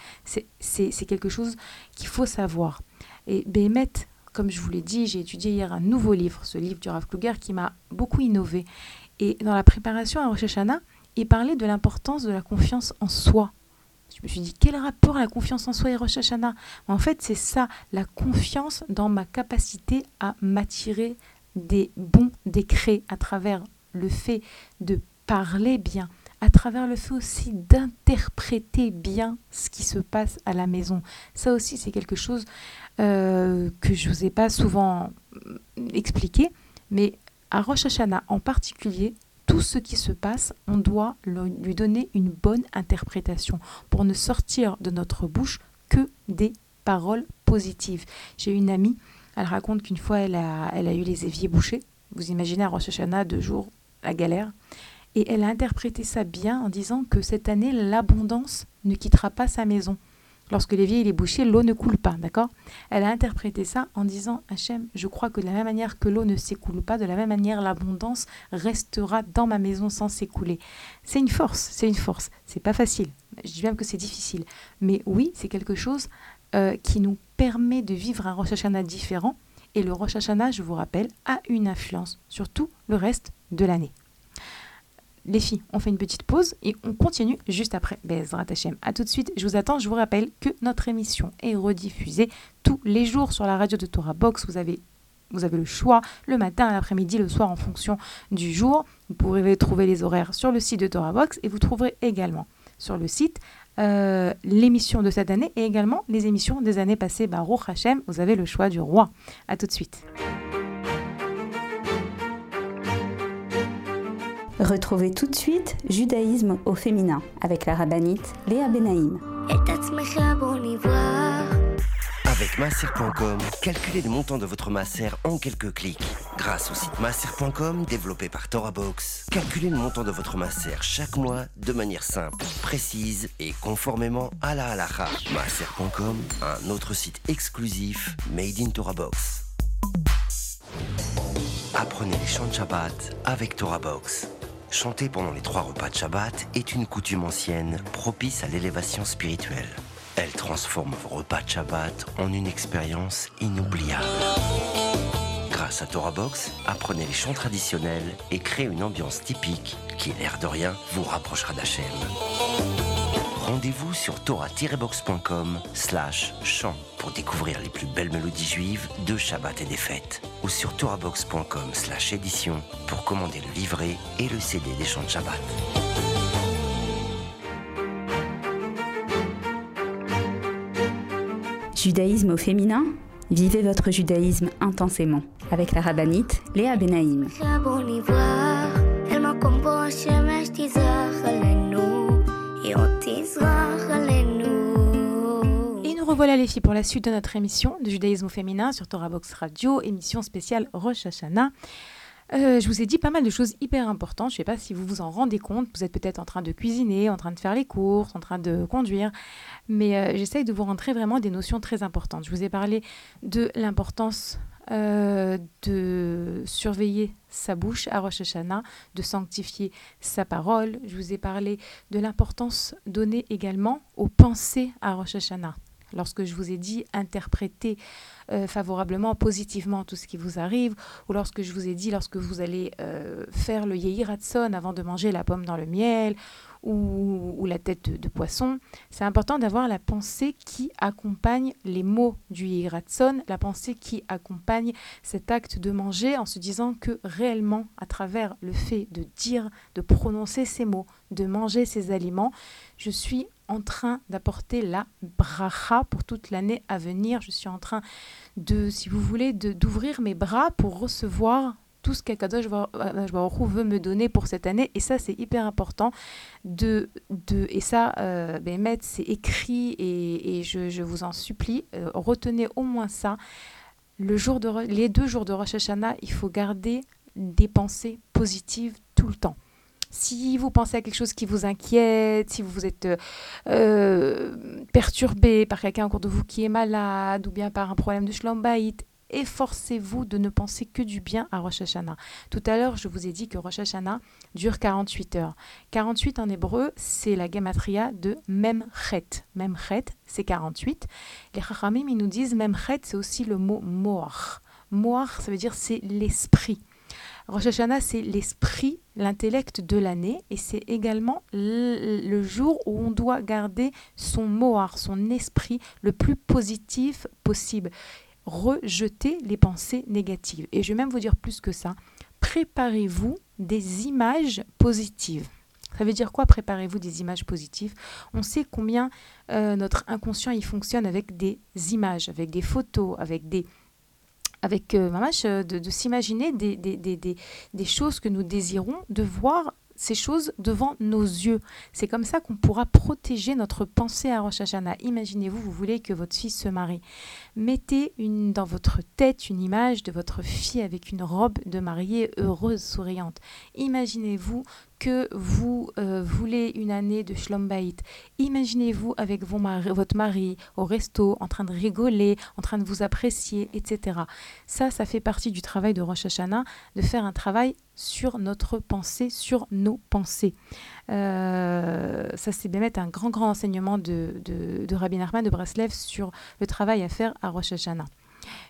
C'est quelque chose qu'il faut savoir. Et Béhémet, comme je vous l'ai dit, j'ai étudié hier un nouveau livre, ce livre du Rav Kluger, qui m'a beaucoup innové. Et dans la préparation à Rosh Hashanah, il parlait de l'importance de la confiance en soi. Je me suis dit, quel rapport la confiance en soi et Rosh Hashanah? En fait, c'est ça, la confiance dans ma capacité à m'attirer des bons décrets à travers le fait de parler bien, à travers le fait aussi d'interpréter bien ce qui se passe à la maison. Ça aussi, c'est quelque chose euh, que je ne vous ai pas souvent expliqué, mais à Rosh Hashanah en particulier, tout ce qui se passe, on doit lui donner une bonne interprétation pour ne sortir de notre bouche que des paroles positives. J'ai une amie, elle raconte qu'une fois, elle a, elle a eu les éviers bouchés. Vous imaginez à Rosh Hashanah, deux jours, la galère. Et elle a interprété ça bien en disant que cette année, l'abondance ne quittera pas sa maison. Lorsque l'évier est bouché, l'eau ne coule pas, d'accord? Elle a interprété ça en disant Hachem, je crois que de la même manière que l'eau ne s'écoule pas, de la même manière l'abondance restera dans ma maison sans s'écouler. C'est une force, c'est une force. C'est pas facile. Je dis même que c'est difficile. Mais oui, c'est quelque chose euh, qui nous permet de vivre un Rosh Hashanah différent. Et le Rosh Hashanah, je vous rappelle, a une influence sur tout le reste de l'année les filles, on fait une petite pause et on continue juste après Bezrat Hashem. A tout de suite, je vous attends. Je vous rappelle que notre émission est rediffusée tous les jours sur la radio de Torah Box. Vous avez, le choix le matin, l'après-midi, le soir en fonction du jour. Vous pourrez trouver les horaires sur le site de Torah Box et vous trouverez également sur le site euh, l'émission de cette année et également les émissions des années passées. Baruch Hashem, vous avez le choix du roi. A tout de suite. Retrouvez tout de suite Judaïsme au féminin avec la rabbinite Léa Benaïm. Avec masser.com, calculez le montant de votre masser en quelques clics. Grâce au site masser.com développé par ToraBox, calculez le montant de votre masser chaque mois de manière simple, précise et conformément à la halakha. Masser.com, un autre site exclusif made in ToraBox. Apprenez les chants de Shabbat avec ToraBox. Chanter pendant les trois repas de Shabbat est une coutume ancienne propice à l'élévation spirituelle. Elle transforme vos repas de Shabbat en une expérience inoubliable. Grâce à Torah Box, apprenez les chants traditionnels et créez une ambiance typique qui, l'air de rien, vous rapprochera d'Hachem. Rendez-vous sur torah-box.com slash chant pour découvrir les plus belles mélodies juives de Shabbat et des fêtes. Ou sur torahbox.com slash édition pour commander le livret et le CD des chants de Shabbat. Judaïsme au féminin? Vivez votre judaïsme intensément avec la rabbinite Léa Benaïm. Revoilà les filles pour la suite de notre émission de judaïsme féminin sur Torah Box Radio, émission spéciale Rosh Hashanah. Euh, je vous ai dit pas mal de choses hyper importantes. Je ne sais pas si vous vous en rendez compte. Vous êtes peut-être en train de cuisiner, en train de faire les courses, en train de conduire. Mais euh, j'essaye de vous rentrer vraiment des notions très importantes. Je vous ai parlé de l'importance euh, de surveiller sa bouche à Rosh Hashanah, de sanctifier sa parole. Je vous ai parlé de l'importance donnée également aux pensées à Rosh Hashanah. Lorsque je vous ai dit interpréter euh, favorablement, positivement tout ce qui vous arrive, ou lorsque je vous ai dit lorsque vous allez euh, faire le Yehiratson avant de manger la pomme dans le miel, ou, la tête de, poisson, c'est important d'avoir la pensée qui accompagne les mots du Yehiratson, la pensée qui accompagne cet acte de manger en se disant que réellement, à travers le fait de dire, de prononcer ces mots, de manger ces aliments, je suis en train d'apporter la bracha pour toute l'année à venir. Je suis en train de, si vous voulez, d'ouvrir mes bras pour recevoir tout ce qu'Akadosh veut me donner pour cette année. Et ça, c'est hyper important. De, de, et ça, euh, ben, c'est écrit et, et je, je, vous en supplie, euh, retenez au moins ça. Le jour de, les deux jours de Rosh Hashanah, il faut garder des pensées positives tout le temps. Si vous pensez à quelque chose qui vous inquiète, si vous êtes euh, perturbé par quelqu'un autour de vous qui est malade ou bien par un problème de shlombaït, efforcez-vous de ne penser que du bien à Rosh Hashanah. Tout à l'heure, je vous ai dit que Rosh Hashanah dure 48 heures. 48 en hébreu, c'est la gematria de Memchet. Memchet, c'est 48. Les Chachamim, ils nous disent Memchet, c'est aussi le mot Moach. Moach, ça veut dire c'est l'esprit. Rosh Hashanah, c'est l'esprit, l'intellect de l'année, et c'est également le jour où on doit garder son moar, son esprit le plus positif possible rejeter les pensées négatives. Et je vais même vous dire plus que ça, préparez-vous des images positives. Ça veut dire quoi Préparez-vous des images positives? On sait combien euh, notre inconscient il fonctionne avec des images, avec des photos, avec des avec euh, euh, de, s'imaginer des, des, des, choses que nous désirons, de voir ces choses devant nos yeux. C'est comme ça qu'on pourra protéger notre pensée à Rosh Hashanah. Imaginez-vous, vous voulez que votre fils se marie. Mettez une, dans votre tête une image de votre fille avec une robe de mariée heureuse, souriante. Imaginez-vous que vous euh, voulez une année de Shlom Imaginez-vous avec votre mari au resto, en train de rigoler, en train de vous apprécier, etc. Ça, ça fait partie du travail de Rosh Hashanah, de faire un travail sur notre pensée, sur nos pensées. Euh, ça, c'est bien un grand, grand enseignement de, de, Rabbi Nachman de Breslev sur le travail à faire à Rosh Hashanah.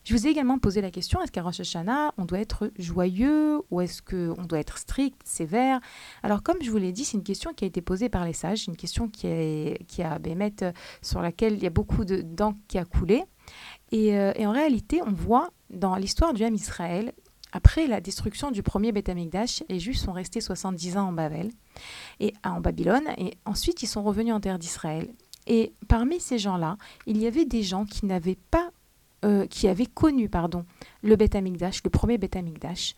Je vous ai également posé la question, est-ce qu'à Rosh Hashanah, on doit être joyeux ou est-ce qu'on doit être strict, sévère? Alors comme je vous l'ai dit, c'est une question qui a été posée par les sages, une question qui, est, qui a Bémet, sur laquelle il y a beaucoup de d'encre qui a coulé. Et, euh, et, en réalité, on voit dans l'histoire du Ham Israël, après la destruction du premier Beth Amikdash, les Juifs sont restés 70 ans en Babel et en Babylone, et ensuite ils sont revenus en terre d'Israël. Et parmi ces gens-là, il y avait des gens qui n'avaient pas euh, qui avaient connu pardon, le Beth le premier Beth Amikdash.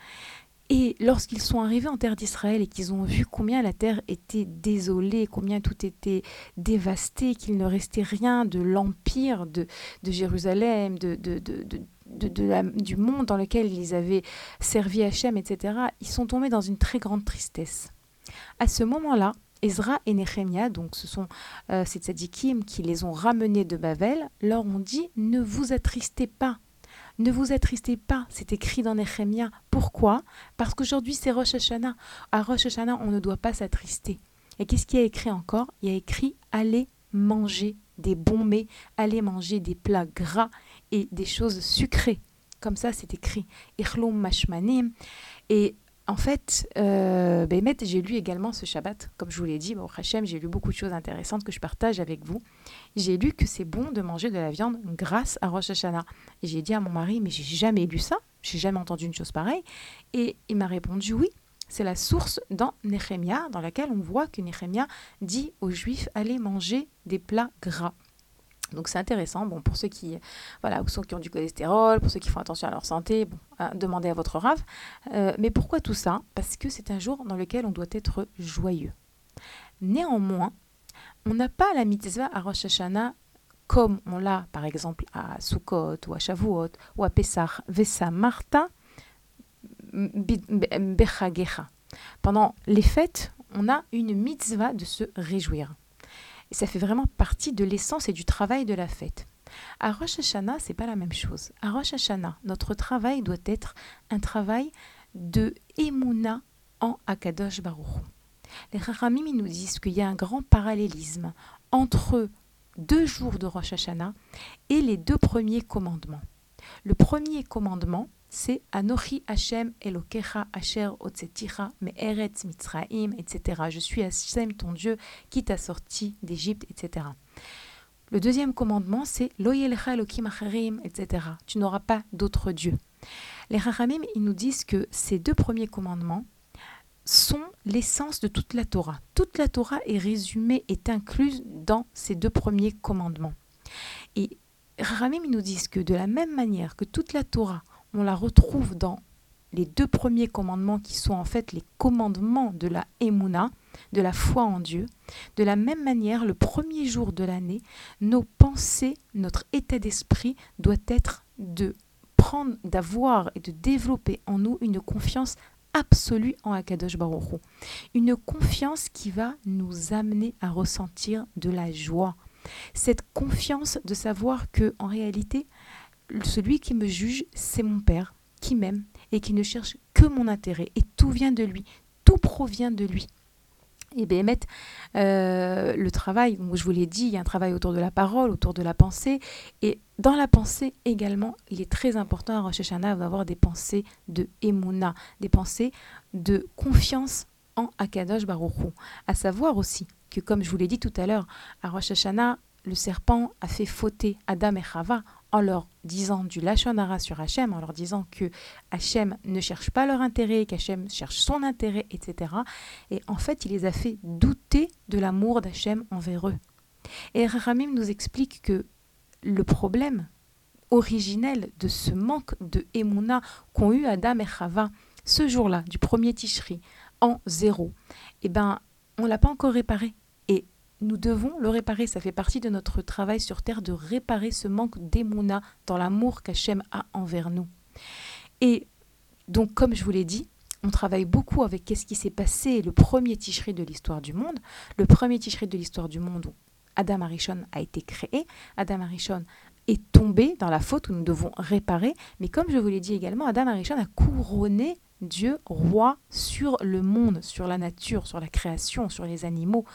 Et lorsqu'ils sont arrivés en terre d'Israël et qu'ils ont vu combien la terre était désolée, combien tout était dévasté, qu'il ne restait rien de l'empire de, de, Jérusalem, de, de, du monde dans lequel ils avaient servi Hachem, etc., ils sont tombés dans une très grande tristesse. À ce moment-là, Ezra et Nehemia, donc ce sont euh, ces tzadikim qui les ont ramenés de Babel, leur ont dit Ne vous attristez pas. Ne vous attristez pas, c'est écrit dans Nehemia. Pourquoi? Parce qu'aujourd'hui c'est Rosh Hashanah. À Rosh Hashanah, on ne doit pas s'attrister. Et qu'est-ce qui a écrit encore? Il y a écrit allez manger des bons mets, allez manger des plats gras et des choses sucrées. Comme ça, c'est écrit. Et en fait, euh, j'ai lu également ce Shabbat, comme je vous l'ai dit, au Hachem, j'ai lu beaucoup de choses intéressantes que je partage avec vous. J'ai lu que c'est bon de manger de la viande grâce à Rosh Hashanah. Et j'ai dit à mon mari, mais j'ai jamais lu ça, j'ai jamais entendu une chose pareille. Et il m'a répondu oui, c'est la source dans Nehemia, dans laquelle on voit que Nehemia dit aux Juifs, allez manger des plats gras. Donc c'est intéressant, bon, pour ceux qui, voilà, ceux qui ont du cholestérol, pour ceux qui font attention à leur santé, bon, demandez à votre rave. Euh, mais pourquoi tout ça? Parce que c'est un jour dans lequel on doit être joyeux. Néanmoins, on n'a pas la mitzvah à Rosh Hashanah comme on l'a par exemple à Sukkot ou à Shavuot ou à Pesach, Vesa Marta, Bechagecha. Pendant les fêtes, on a une mitzvah de se réjouir. Ça fait vraiment partie de l'essence et du travail de la fête. À Rosh Hashanah, c'est pas la même chose. À Rosh Hashanah, notre travail doit être un travail de Emouna en Akadosh Baruch. Les Rahamim nous disent qu'il y a un grand parallélisme entre deux jours de Rosh Hashanah et les deux premiers commandements. Le premier commandement, c'est Anochi Hashem Elokecha Asher Otseticha Me'eretz Mitzraim, etc. Je suis Hashem ton Dieu qui t'a sorti d'Égypte, etc. Le deuxième commandement, c'est Loyelecha Elokim Acharim, etc. Tu n'auras pas d'autres dieux. Les Rachamim, ils nous disent que ces deux premiers commandements sont l'essence de toute la Torah. Toute la Torah est résumée, est incluse dans ces deux premiers commandements. Et Rachamim, ils nous disent que de la même manière que toute la Torah on la retrouve dans les deux premiers commandements qui sont en fait les commandements de la Emouna, de la foi en Dieu. De la même manière, le premier jour de l'année, nos pensées, notre état d'esprit doit être de prendre, d'avoir et de développer en nous une confiance absolue en Akadosh Baruch Une confiance qui va nous amener à ressentir de la joie. Cette confiance de savoir que en réalité, celui qui me juge, c'est mon Père, qui m'aime et qui ne cherche que mon intérêt. Et tout vient de lui, tout provient de lui. Et bien, euh, le travail, je vous l'ai dit, il y a un travail autour de la parole, autour de la pensée. Et dans la pensée également, il est très important à Rosh Hashanah d'avoir des pensées de Emouna, des pensées de confiance en Akadosh Baruchou. À savoir aussi que, comme je vous l'ai dit tout à l'heure, à Rosh Hashanah, le serpent a fait fauter Adam et Chava en leur disant du Lachonara sur Hachem, en leur disant que Hachem ne cherche pas leur intérêt, qu'Hachem cherche son intérêt, etc. Et en fait, il les a fait douter de l'amour d'Hachem envers eux. Et Ramim nous explique que le problème originel de ce manque de Emouna qu'ont eu Adam et Chava ce jour-là, du premier Tishri, en zéro, eh ben, on l'a pas encore réparé nous devons le réparer. Ça fait partie de notre travail sur Terre de réparer ce manque d'émouna dans l'amour qu'Hachem a envers nous. Et donc, comme je vous l'ai dit, on travaille beaucoup avec qu'est-ce qui s'est passé le premier ticherie de l'histoire du monde. Le premier ticherie de l'histoire du monde où Adam Arishon a été créé. Adam Arishon est tombé dans la faute où nous devons réparer. Mais comme je vous l'ai dit également, Adam Arishon a couronné Dieu roi sur le monde, sur la nature, sur la création, sur les animaux.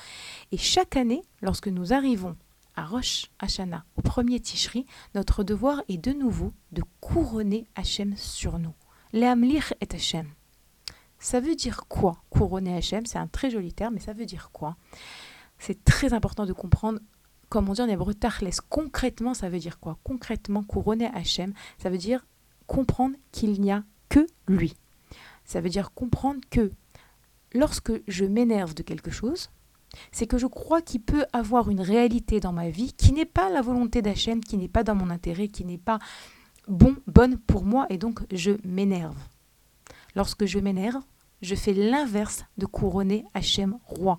Et chaque année, lorsque nous arrivons à Rosh Hashanah, au premier Tishri, notre devoir est de nouveau de couronner Hachem sur nous. Le'amlir et Hachem. Ça veut dire quoi Couronner Hachem, c'est un très joli terme, mais ça veut dire quoi? C'est très important de comprendre, comme on dit en hébreu, tachles. Concrètement, ça veut dire quoi? Concrètement, couronner Hachem, ça veut dire comprendre qu'il n'y a que lui. Ça veut dire comprendre que lorsque je m'énerve de quelque chose, c'est que je crois qu'il peut avoir une réalité dans ma vie qui n'est pas la volonté d'Hachem, qui n'est pas dans mon intérêt, qui n'est pas bon, bonne pour moi, et donc je m'énerve. Lorsque je m'énerve, je fais l'inverse de couronner Hachem roi.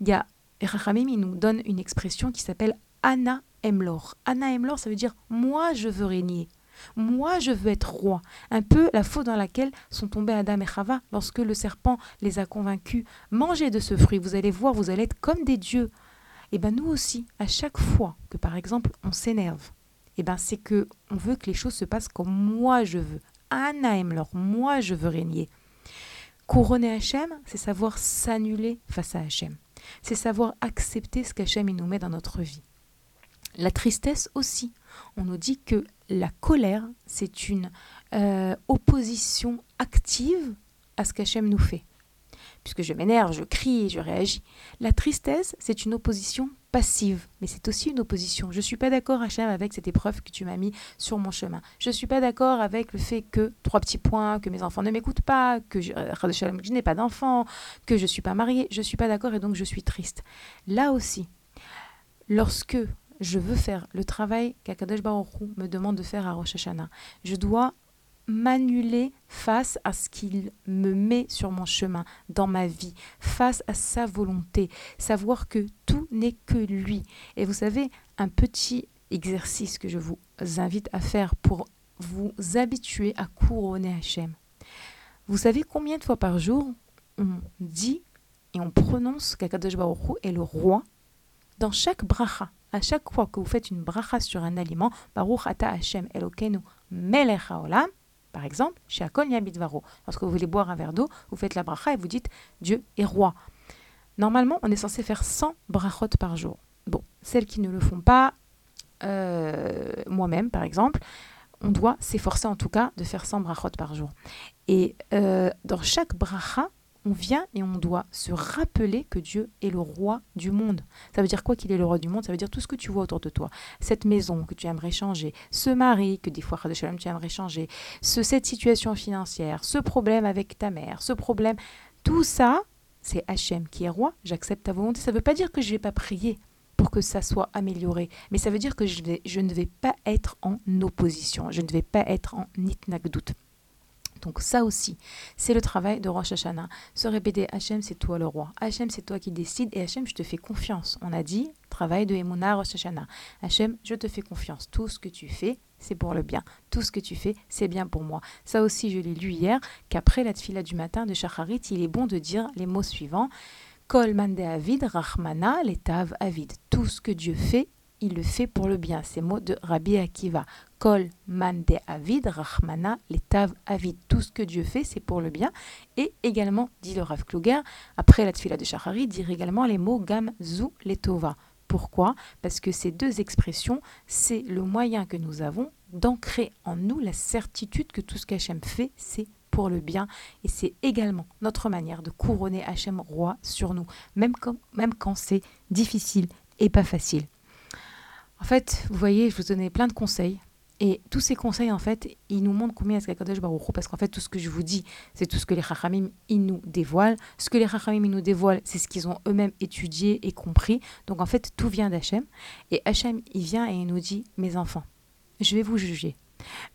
Il y a Rachamim, il nous donne une expression qui s'appelle Anna Emlor. Anna Emlor, ça veut dire moi je veux régner. Moi, je veux être roi. Un peu la faute dans laquelle sont tombés Adam et Chava lorsque le serpent les a convaincus. Mangez de ce fruit, vous allez voir, vous allez être comme des dieux. Et eh bien nous aussi, à chaque fois que par exemple on s'énerve eh ben, c'est que on veut que les choses se passent comme moi je veux. Anna leur moi je veux régner. Couronner Hachem, c'est savoir s'annuler face à Hachem. C'est savoir accepter ce qu'Hachem nous met dans notre vie. La tristesse aussi. On nous dit que la colère, c'est une euh, opposition active à ce qu'Hachem nous fait. Puisque je m'énerve, je crie, je réagis. La tristesse, c'est une opposition passive, mais c'est aussi une opposition. Je ne suis pas d'accord, Hachem, avec cette épreuve que tu m'as mis sur mon chemin. Je ne suis pas d'accord avec le fait que, trois petits points, que mes enfants ne m'écoutent pas, que je, je n'ai pas d'enfants, que je ne suis pas mariée. Je ne suis pas d'accord et donc je suis triste. Là aussi, lorsque je veux faire le travail qu'Akadosh Baruch me demande de faire à Rosh Hashanah, je dois m'annuler face à ce qu'il me met sur mon chemin, dans ma vie, face à sa volonté, savoir que tout n'est que lui. Et vous savez, un petit exercice que je vous invite à faire pour vous habituer à couronner Hachem. Vous savez combien de fois par jour on dit et on prononce qu'Akadosh Baruch est le roi dans chaque bracha? À chaque fois que vous faites une bracha sur un aliment, Baruch ata Hashem Elokeinu melech haolam, par exemple, chez Akol Varo, lorsque vous voulez boire un verre d'eau, vous faites la bracha et vous dites Dieu est roi. Normalement, on est censé faire 100 brachot par jour. Bon, celles qui ne le font pas, euh, moi-même par exemple, on doit s'efforcer en tout cas de faire 100 brachot par jour. Et euh, dans chaque bracha, on vient et on doit se rappeler que Dieu est le roi du monde. Ça veut dire quoi qu'il est le roi du monde? Ça veut dire tout ce que tu vois autour de toi. Cette maison que tu aimerais changer, ce mari que des fois, tu aimerais changer, ce, cette situation financière, ce problème avec ta mère, ce problème, tout ça, c'est Hachem qui est roi, j'accepte ta volonté. Ça ne veut pas dire que je ne vais pas prier pour que ça soit amélioré, mais ça veut dire que je, ne vais pas être en opposition, je ne vais pas être en doute. Donc ça aussi, c'est le travail de Rosh Hashanah. Se répéter, Hachem, c'est toi le roi. Hachem, c'est toi qui décides. Et Hachem, je te fais confiance. On a dit, travail de Emouna Rosh Hashanah. Hachem, je te fais confiance. Tout ce que tu fais, c'est pour le bien. Tout ce que tu fais, c'est bien pour moi. Ça aussi, je l'ai lu hier, qu'après la tfila du matin de Shacharit, il est bon de dire les mots suivants. Kol mande avid, rachmana, letav avid. Tout ce que Dieu fait, il le fait pour le bien. Ces mots de Rabbi Akiva. Kol man de avid, rachmana, letav avid. Tout ce que Dieu fait, c'est pour le bien. Et également, dit le Rav Kluger, après la tfila de Shachari, dire également les mots gam zu letova. Pourquoi? Parce que ces deux expressions, c'est le moyen que nous avons d'ancrer en nous la certitude que tout ce qu'Hachem fait, c'est pour le bien. Et c'est également notre manière de couronner Hachem roi sur nous, même quand c'est difficile et pas facile. En fait, vous voyez, je vous donnais plein de conseils. Et tous ces conseils, en fait, ils nous montrent combien est-ce qu'Akadosh Baruch parce qu'en fait, tout ce que je vous dis, c'est tout ce que les Chachamim, ils nous dévoilent. Ce que les Chachamim, ils nous dévoilent, c'est ce qu'ils ont eux-mêmes étudié et compris. Donc, en fait, tout vient d'Hachem. Et Hachem, il vient et il nous dit, mes enfants, je vais vous juger.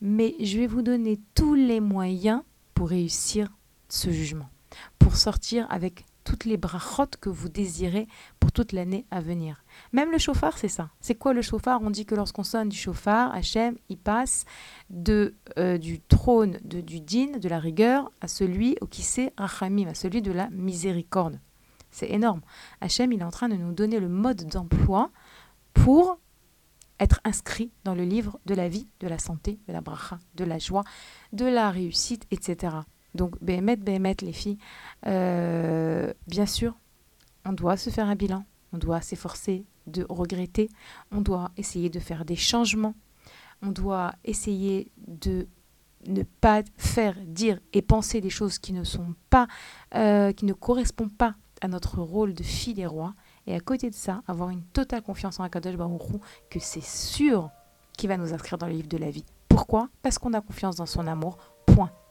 Mais je vais vous donner tous les moyens pour réussir ce jugement. Pour sortir avec toutes les brachot que vous désirez pour toute l'année à venir. Même le chauffard, c'est ça. C'est quoi le chauffard? On dit que lorsqu'on sonne du chauffard, Hachem, il passe de, euh, du trône de, du din, de la rigueur, à celui au qui sait rachamim, à celui de la miséricorde. C'est énorme. Hachem, il est en train de nous donner le mode d'emploi pour être inscrit dans le livre de la vie, de la santé, de la bracha, de la joie, de la réussite, etc. Donc, Béhémet, Béhémet, les filles, euh, bien sûr, on doit se faire un bilan, on doit s'efforcer de regretter, on doit essayer de faire des changements, on doit essayer de ne pas faire, dire et penser des choses qui ne sont pas, euh, qui ne correspondent pas à notre rôle de fille et roi. Et à côté de ça, avoir une totale confiance en Akadosh Baruch que c'est sûr qu'il va nous inscrire dans le livre de la vie. Pourquoi? Parce qu'on a confiance dans son amour,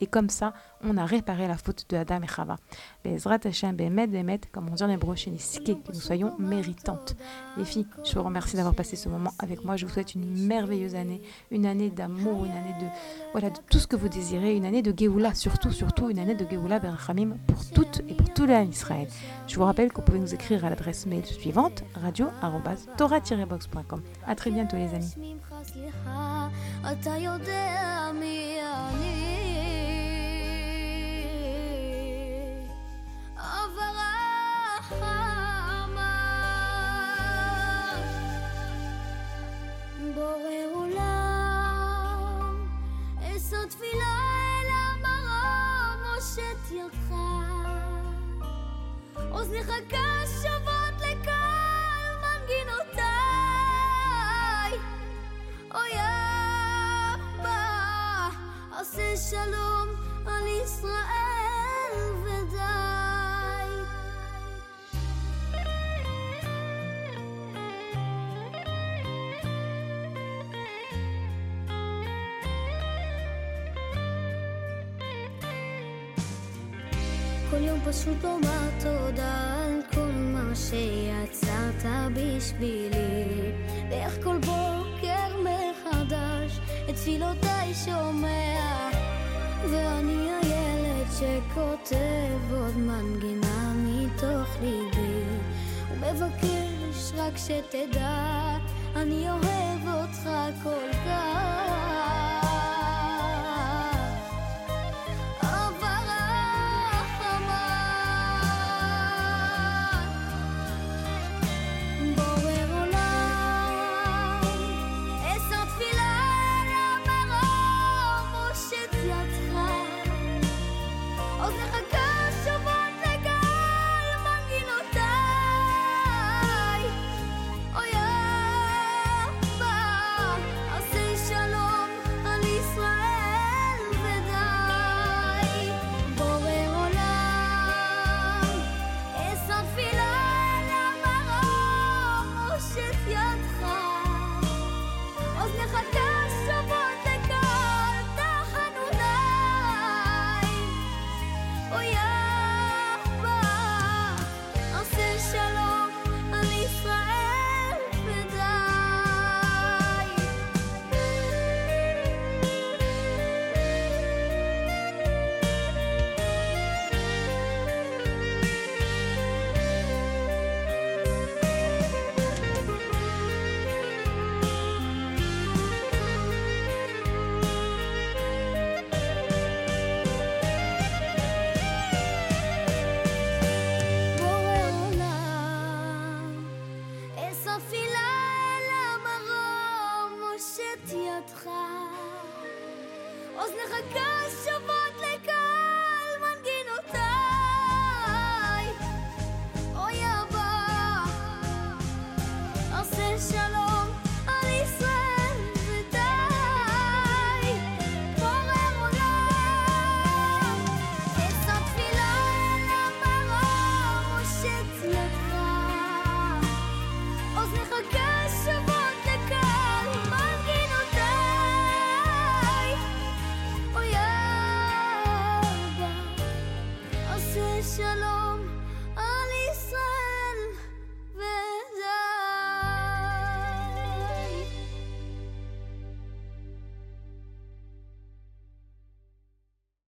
et comme ça, on a réparé la faute de Adam et Chava. Bezrat Hashem, Bemet, Bemet, comme on dit en hébreu chez que nous soyons méritantes. Les filles, je vous remercie d'avoir passé ce moment avec moi. Je vous souhaite une merveilleuse année, une année d'amour, une année de, voilà, de tout ce que vous désirez, une année de Géoula, surtout, surtout une année de Géoula Berachamim pour toutes et pour tous les Israël. Je vous rappelle que vous pouvez nous écrire à l'adresse mail suivante radio-torah-box.com. À très bientôt, les amis. ברא פשוט לומר תודה על כל מה שיצרת בשבילי. ואיך כל בוקר מחדש את תפילותיי שומע ואני הילד שכותב עוד מנגינה מתוך ליבי ומבקש רק שתדע אני אוהב